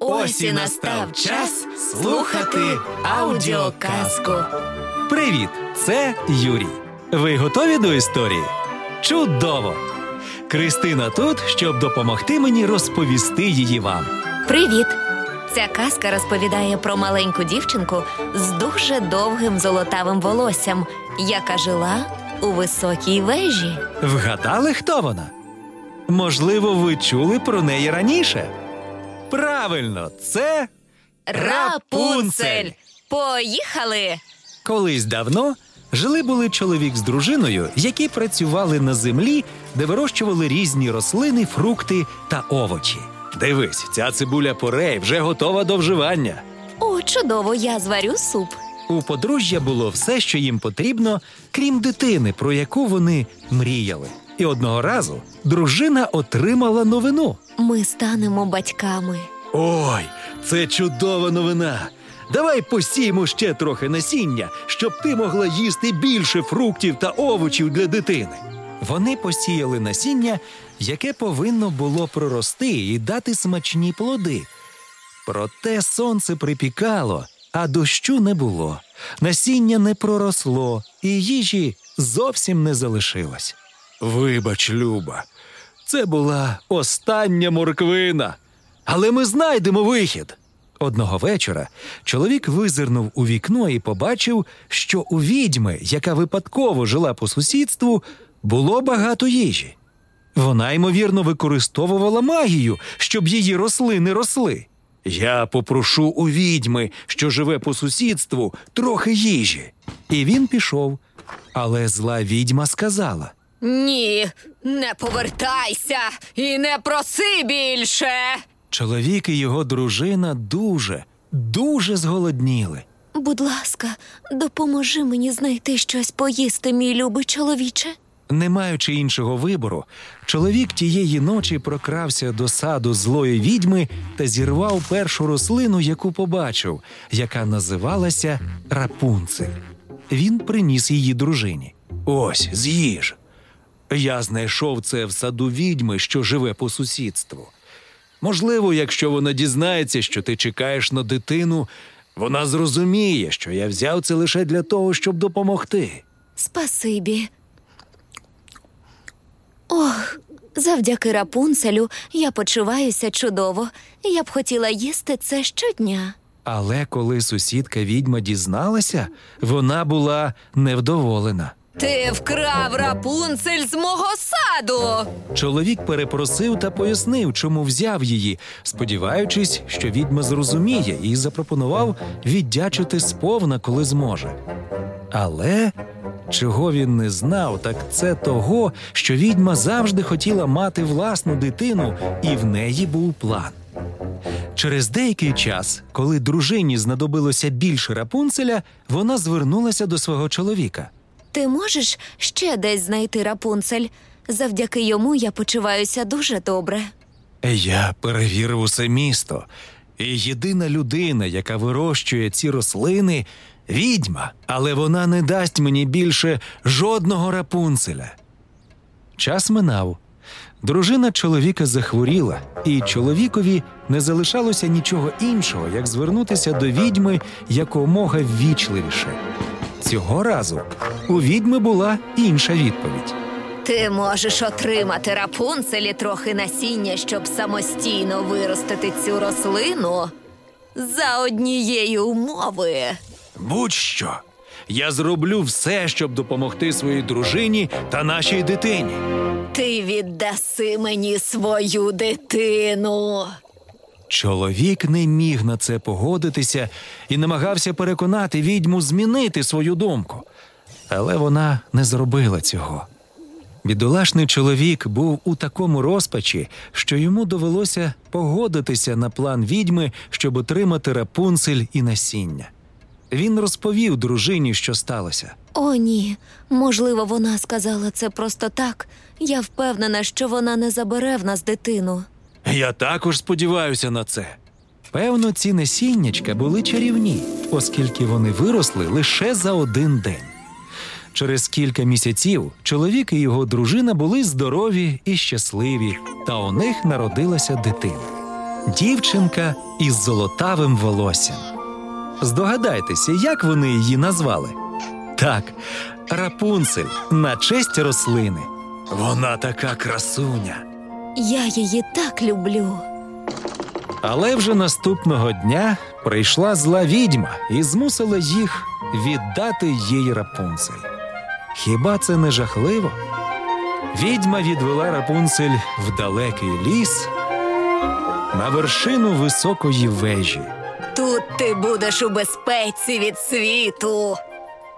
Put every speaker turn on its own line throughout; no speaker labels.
Ось і настав час слухати аудіоказку.
Привіт, це Юрій. Ви готові до історії? Чудово! Кристина тут, щоб допомогти мені розповісти її вам.
Привіт! Ця казка розповідає про маленьку дівчинку з дуже довгим золотавим волоссям, яка жила у високій вежі.
Вгадали, хто вона? Можливо, ви чули про неї раніше? Правильно, це
Рапунцель! Поїхали!
Колись давно жили були чоловік з дружиною, які працювали на землі, де вирощували різні рослини, фрукти та овочі. Дивись, ця цибуля порей вже готова до вживання.
О, чудово, я зварю суп.
У подружжя було все, що їм потрібно, крім дитини, про яку вони мріяли. І одного разу дружина отримала новину.
Ми станемо батьками.
Ой, це чудова новина. Давай посіємо ще трохи насіння, щоб ти могла їсти більше фруктів та овочів для дитини. Вони посіяли насіння, яке повинно було прорости і дати смачні плоди. Проте сонце припікало, а дощу не було. Насіння не проросло, і їжі зовсім не залишилось. Вибач, Люба, це була остання морквина. Але ми знайдемо вихід. Одного вечора чоловік визирнув у вікно і побачив, що у відьми, яка випадково жила по сусідству, було багато їжі. Вона, ймовірно, використовувала магію, щоб її рослини росли. Я попрошу у відьми, що живе по сусідству, трохи їжі. І він пішов. Але зла відьма сказала:
Ні, не повертайся і не проси більше.
чоловік і його дружина дуже, дуже зголодніли.
Будь ласка, допоможи мені знайти щось поїсти, мій любий чоловіче.
Не маючи іншого вибору, чоловік тієї ночі прокрався до саду злої відьми та зірвав першу рослину, яку побачив, яка називалася Рапунцель. Він приніс її дружині. Ось, з'їж. Я знайшов це в саду відьми, що живе по сусідству. Можливо, якщо вона дізнається, що ти чекаєш на дитину, вона зрозуміє, що я взяв це лише для того, щоб допомогти.
Спасибі. Ох, завдяки рапунцелю я почуваюся чудово. Я б хотіла їсти це щодня.
Але коли сусідка відьма дізналася, вона була невдоволена.
Ти вкрав рапунцель з мого саду.
Чоловік перепросив та пояснив, чому взяв її, сподіваючись, що відьма зрозуміє, і запропонував віддячити сповна, коли зможе. Але чого він не знав, так це того, що відьма завжди хотіла мати власну дитину, і в неї був план. Через деякий час, коли дружині знадобилося більше рапунцеля, вона звернулася до свого чоловіка.
Ти можеш ще десь знайти рапунцель? Завдяки йому я почуваюся дуже добре.
Я перевірив усе місто, і єдина людина, яка вирощує ці рослини, відьма, але вона не дасть мені більше жодного рапунцеля. Час минав. Дружина чоловіка захворіла, і чоловікові не залишалося нічого іншого, як звернутися до відьми якомога ввічливіше. Цього разу у відьми була інша відповідь.
Ти можеш отримати рапунцелі трохи насіння, щоб самостійно виростити цю рослину за однієї умови.
Будь-що. Я зроблю все, щоб допомогти своїй дружині та нашій дитині.
Ти віддаси мені свою дитину.
Чоловік не міг на це погодитися і намагався переконати відьму змінити свою думку. Але вона не зробила цього. Бідолашний чоловік був у такому розпачі, що йому довелося погодитися на план відьми, щоб отримати рапунцель і насіння. Він розповів дружині, що сталося.
О, ні. Можливо, вона сказала це просто так. Я впевнена, що вона не забере в нас дитину.
Я також сподіваюся на це. Певно, ці насіннячка були чарівні, оскільки вони виросли лише за один день. Через кілька місяців чоловік і його дружина були здорові і щасливі, та у них народилася дитина. дівчинка із золотавим волоссям. Здогадайтеся, як вони її назвали? Так, Рапунцель на честь рослини. Вона така красуня.
Я її так люблю.
Але вже наступного дня прийшла зла відьма і змусила їх віддати їй Рапунцель. Хіба це не жахливо? Відьма відвела Рапунцель в далекий ліс на вершину високої вежі.
Тут ти будеш у безпеці від світу.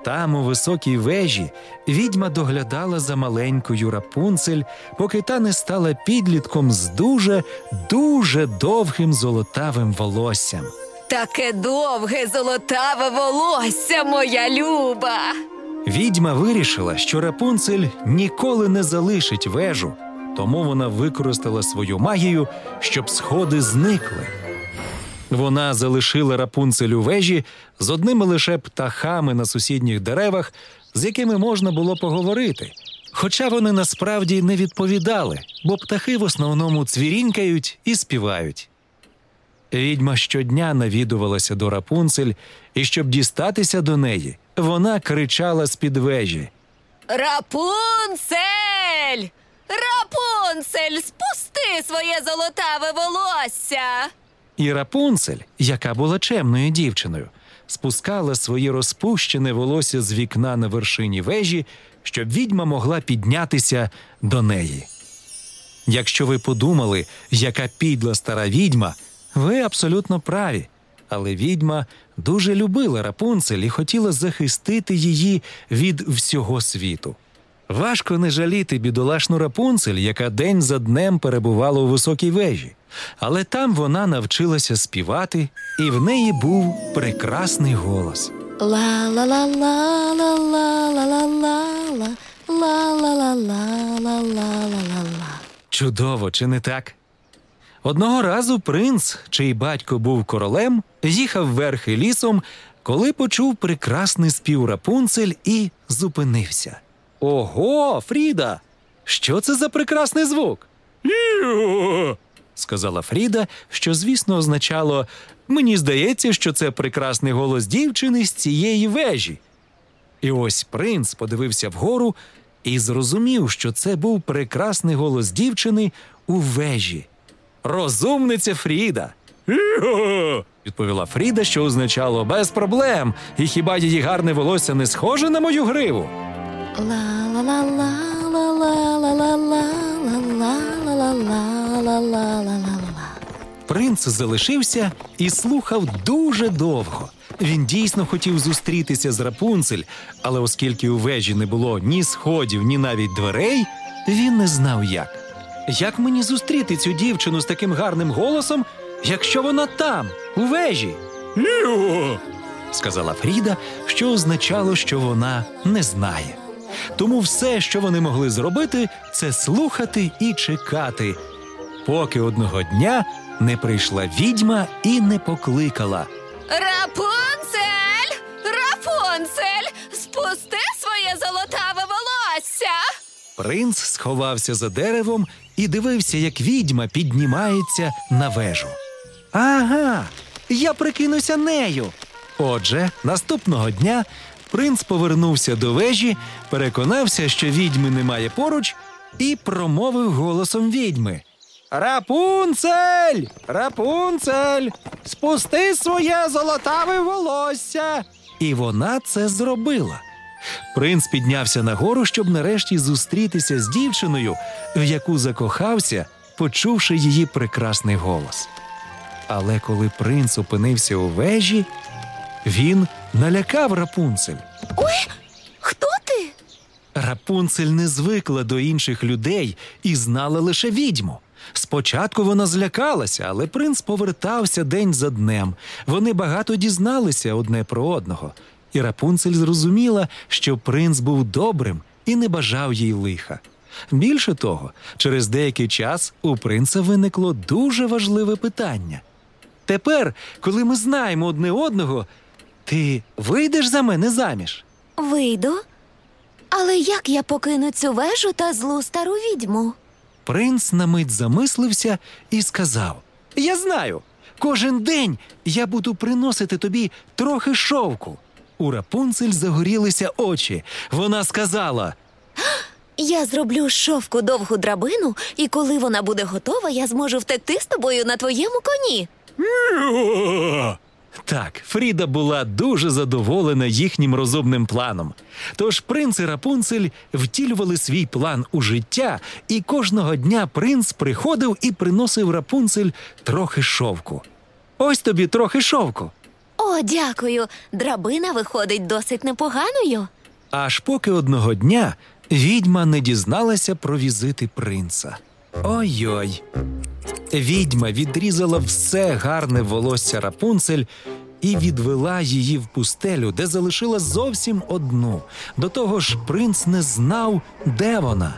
Там, у високій вежі, відьма доглядала за маленькою Рапунцель, поки та не стала підлітком з дуже, дуже довгим золотавим волоссям.
Таке довге золотаве волосся, моя люба.
Відьма вирішила, що Рапунцель ніколи не залишить вежу, тому вона використала свою магію, щоб сходи зникли. Вона залишила Рапунцель у вежі з одними лише птахами на сусідніх деревах, з якими можна було поговорити. Хоча вони насправді не відповідали, бо птахи в основному цвірінькають і співають. Відьма щодня навідувалася до Рапунцель, і щоб дістатися до неї, вона кричала з-під вежі.
Рапунцель! Рапунцель, спусти своє золотаве волосся.
І Рапунцель, яка була чемною дівчиною, спускала своє розпущене волосся з вікна на вершині вежі, щоб відьма могла піднятися до неї. Якщо ви подумали, яка підла стара відьма, ви абсолютно праві. Але відьма дуже любила Рапунцель і хотіла захистити її від всього світу. Важко не жаліти бідолашну Рапунцель, яка день за днем перебувала у високій вежі. Але там вона навчилася співати, і в неї був прекрасний голос.
ла ла ла ла ла ла ла ла ла ла ла ла ла ла ла
Чудово, чи не так? Одного разу принц, чий батько був королем, їхав верхи лісом, коли почув прекрасний спів Рапунцель і зупинився. Ого, Фріда! Що це за прекрасний звук? Сказала Фріда, що, звісно, означало мені здається, що це прекрасний голос дівчини з цієї вежі. І ось принц подивився вгору і зрозумів, що це був прекрасний голос дівчини у вежі. Розумниця Фріда. «Іго!» – відповіла Фріда, що означало без проблем. І хіба її гарне волосся не схоже на мою гриву?
ла ла ла ла ла ла ла ла ла ла ла ла ла ла ла
Принц залишився і слухав дуже довго. Він дійсно хотів зустрітися з Рапунцель, але оскільки у вежі не було ні сходів, ні навіть дверей, він не знав як. Як мені зустріти цю дівчину з таким гарним голосом, якщо вона там, у вежі? «Іо!» – сказала Фріда, що означало, що вона не знає. Тому все, що вони могли зробити, це слухати і чекати, поки одного дня не прийшла відьма і не покликала.
Рапунцель! Рапунцель! Спусти своє золотаве волосся!
Принц сховався за деревом і дивився, як відьма піднімається на вежу. Ага, я прикинуся нею. Отже, наступного дня принц повернувся до вежі, переконався, що відьми немає поруч, і промовив голосом відьми. Рапунцель! Рапунцель! Спусти своє золотаве волосся! І вона це зробила. Принц піднявся нагору, щоб нарешті зустрітися з дівчиною, в яку закохався, почувши її прекрасний голос. Але коли принц опинився у вежі, він налякав Рапунцель.
Ой, хто ти?
Рапунцель не звикла до інших людей і знала лише відьму. Спочатку вона злякалася, але принц повертався день за днем. Вони багато дізналися одне про одного. І Рапунцель зрозуміла, що принц був добрим і не бажав їй лиха. Більше того, через деякий час у принца виникло дуже важливе питання. Тепер, коли ми знаємо одне одного, ти вийдеш за мене заміж?
Вийду. Але як я покину цю вежу та злу стару відьму?
Принц на мить замислився і сказав: Я знаю. Кожен день я буду приносити тобі трохи шовку. У Рапунцель загорілися очі. Вона сказала:
Я зроблю шовку довгу драбину, і коли вона буде готова, я зможу втекти з тобою на твоєму коні.
Так, Фріда була дуже задоволена їхнім розумним планом. Тож принц і Рапунцель втілювали свій план у життя, і кожного дня принц приходив і приносив Рапунцель трохи шовку. Ось тобі трохи шовку.
О, дякую. Драбина виходить досить непоганою.
Аж поки одного дня відьма не дізналася про візити принца. Ой-ой. Відьма відрізала все гарне волосся Рапунцель і відвела її в пустелю, де залишила зовсім одну. До того ж, принц не знав, де вона.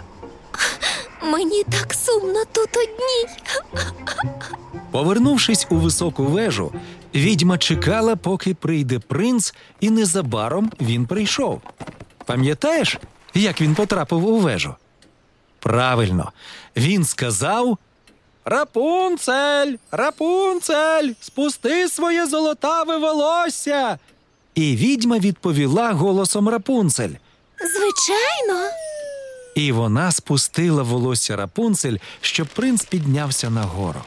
Мені так сумно тут одній.
Повернувшись у високу вежу, відьма чекала, поки прийде принц, і незабаром він прийшов. Пам'ятаєш, як він потрапив у вежу? Правильно, він сказав: Рапунцель, рапунцель, спусти своє золотаве волосся. І відьма відповіла голосом Рапунцель.
Звичайно.
І вона спустила волосся Рапунцель, щоб принц піднявся нагору.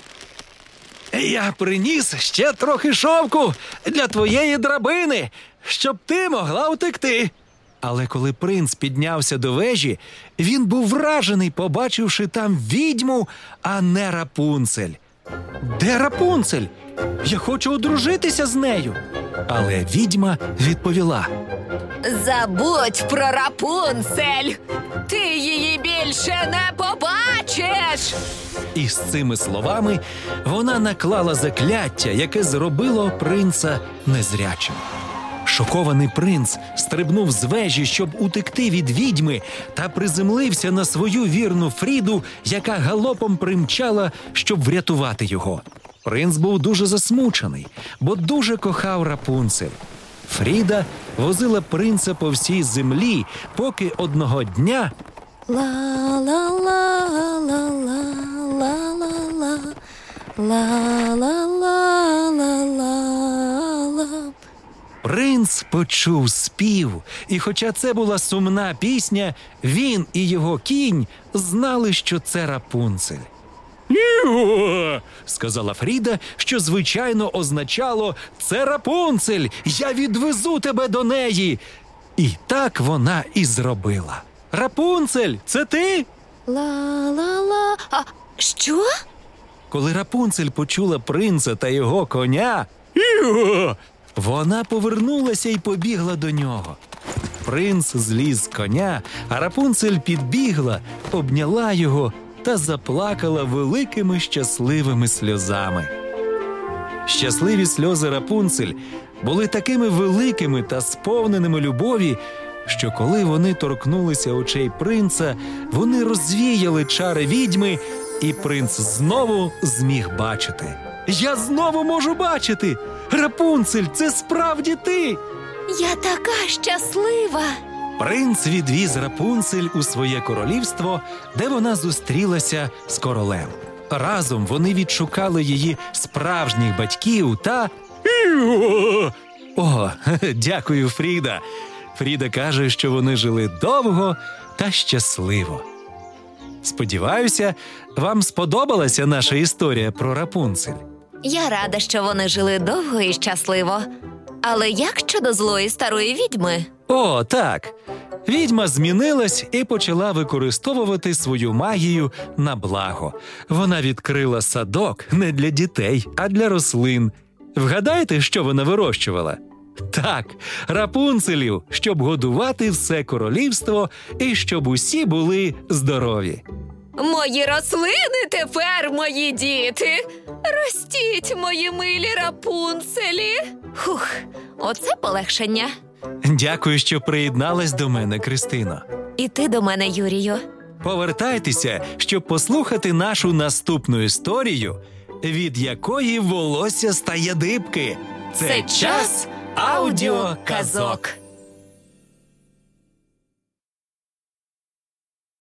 Я приніс ще трохи шовку для твоєї драбини, щоб ти могла утекти. Але коли принц піднявся до вежі, він був вражений, побачивши там відьму, а не рапунцель. Де рапунцель? Я хочу одружитися з нею. Але відьма відповіла.
Забудь про Рапунцель. Ти її більше не побачиш.
І з цими словами вона наклала закляття, яке зробило принца незрячим. Шокований принц стрибнув з вежі, щоб утекти від відьми, та приземлився на свою вірну Фріду, яка галопом примчала, щоб врятувати його. Принц був дуже засмучений, бо дуже кохав Рапунцель. Фріда возила принца по всій землі, поки одного дня
Ла-ла-ла-ла-ла-ла-ла.
Принц почув спів, і хоча це була сумна пісня, він і його кінь знали, що це Рапунцель. «Йо!» – сказала Фріда, що звичайно означало це Рапунцель, я відвезу тебе до неї. І так вона і зробила. Рапунцель, це ти?
Ла-ла-ла. А що?
Коли Рапунцель почула принца та його коня, «Йо!» Вона повернулася і побігла до нього. Принц зліз з коня, а Рапунцель підбігла, обняла його та заплакала великими щасливими сльозами. Щасливі сльози Рапунцель були такими великими та сповненими любові, що коли вони торкнулися очей принца, вони розвіяли чари відьми, і принц знову зміг бачити. Я знову можу бачити! Рапунцель, це справді ти!
Я така щаслива.
Принц відвіз Рапунцель у своє королівство, де вона зустрілася з королем. Разом вони відшукали її справжніх батьків та. О, дякую, Фріда. Фріда каже, що вони жили довго та щасливо. Сподіваюся, вам сподобалася наша історія про Рапунцель.
Я рада, що вони жили довго і щасливо. Але як щодо злої старої відьми?
О, так. Відьма змінилась і почала використовувати свою магію на благо. Вона відкрила садок не для дітей, а для рослин. Вгадайте, що вона вирощувала? Так, рапунцелів, щоб годувати все королівство і щоб усі були здорові.
Мої рослини тепер мої діти. Ростіть, мої милі рапунцелі. Хух, оце полегшення.
Дякую, що приєдналась до мене, Кристино.
І ти до мене, Юрію.
Повертайтеся, щоб послухати нашу наступну історію, від якої волосся стає дибки.
Це час аудіоказок.